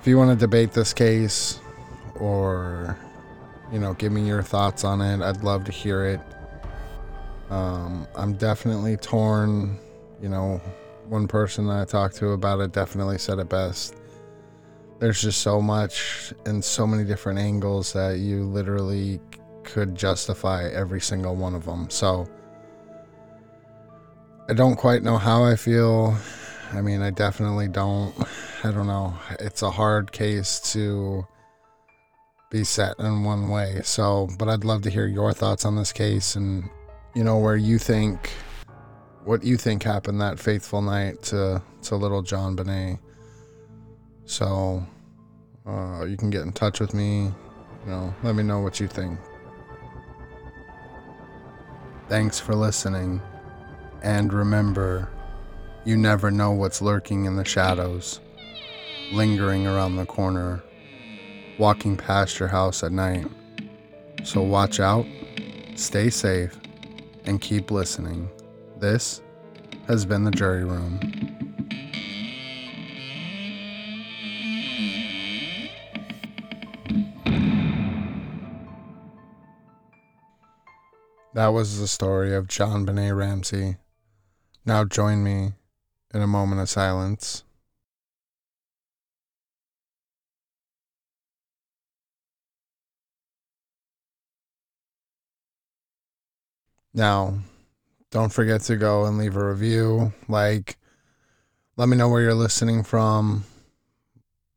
if you want to debate this case or, you know, give me your thoughts on it, I'd love to hear it. Um, I'm definitely torn. You know, one person I talked to about it definitely said it best. There's just so much and so many different angles that you literally could justify every single one of them. So I don't quite know how I feel. I mean, I definitely don't. I don't know. It's a hard case to be set in one way. So, but I'd love to hear your thoughts on this case and, you know, where you think, what you think happened that faithful night to, to little JonBenét. So, uh, you can get in touch with me. You know, let me know what you think. Thanks for listening. And remember, you never know what's lurking in the shadows, lingering around the corner, walking past your house at night. So watch out, stay safe, and keep listening. This has been the jury room. That was the story of JonBenét Ramsey. Now join me in a moment of silence. Now, don't forget to go and leave a review. Like, let me know where you're listening from.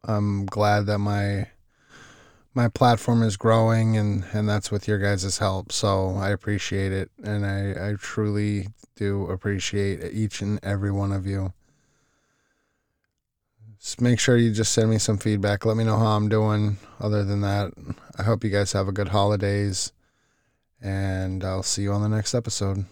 I'm glad that my my platform is growing and and that's with your guys' help. So i appreciate it and i i truly do appreciate each and every one of you. Just make sure you just send me some feedback. Let me know how i'm doing. Other than that i hope you guys have a good holidays and i'll see you on the next episode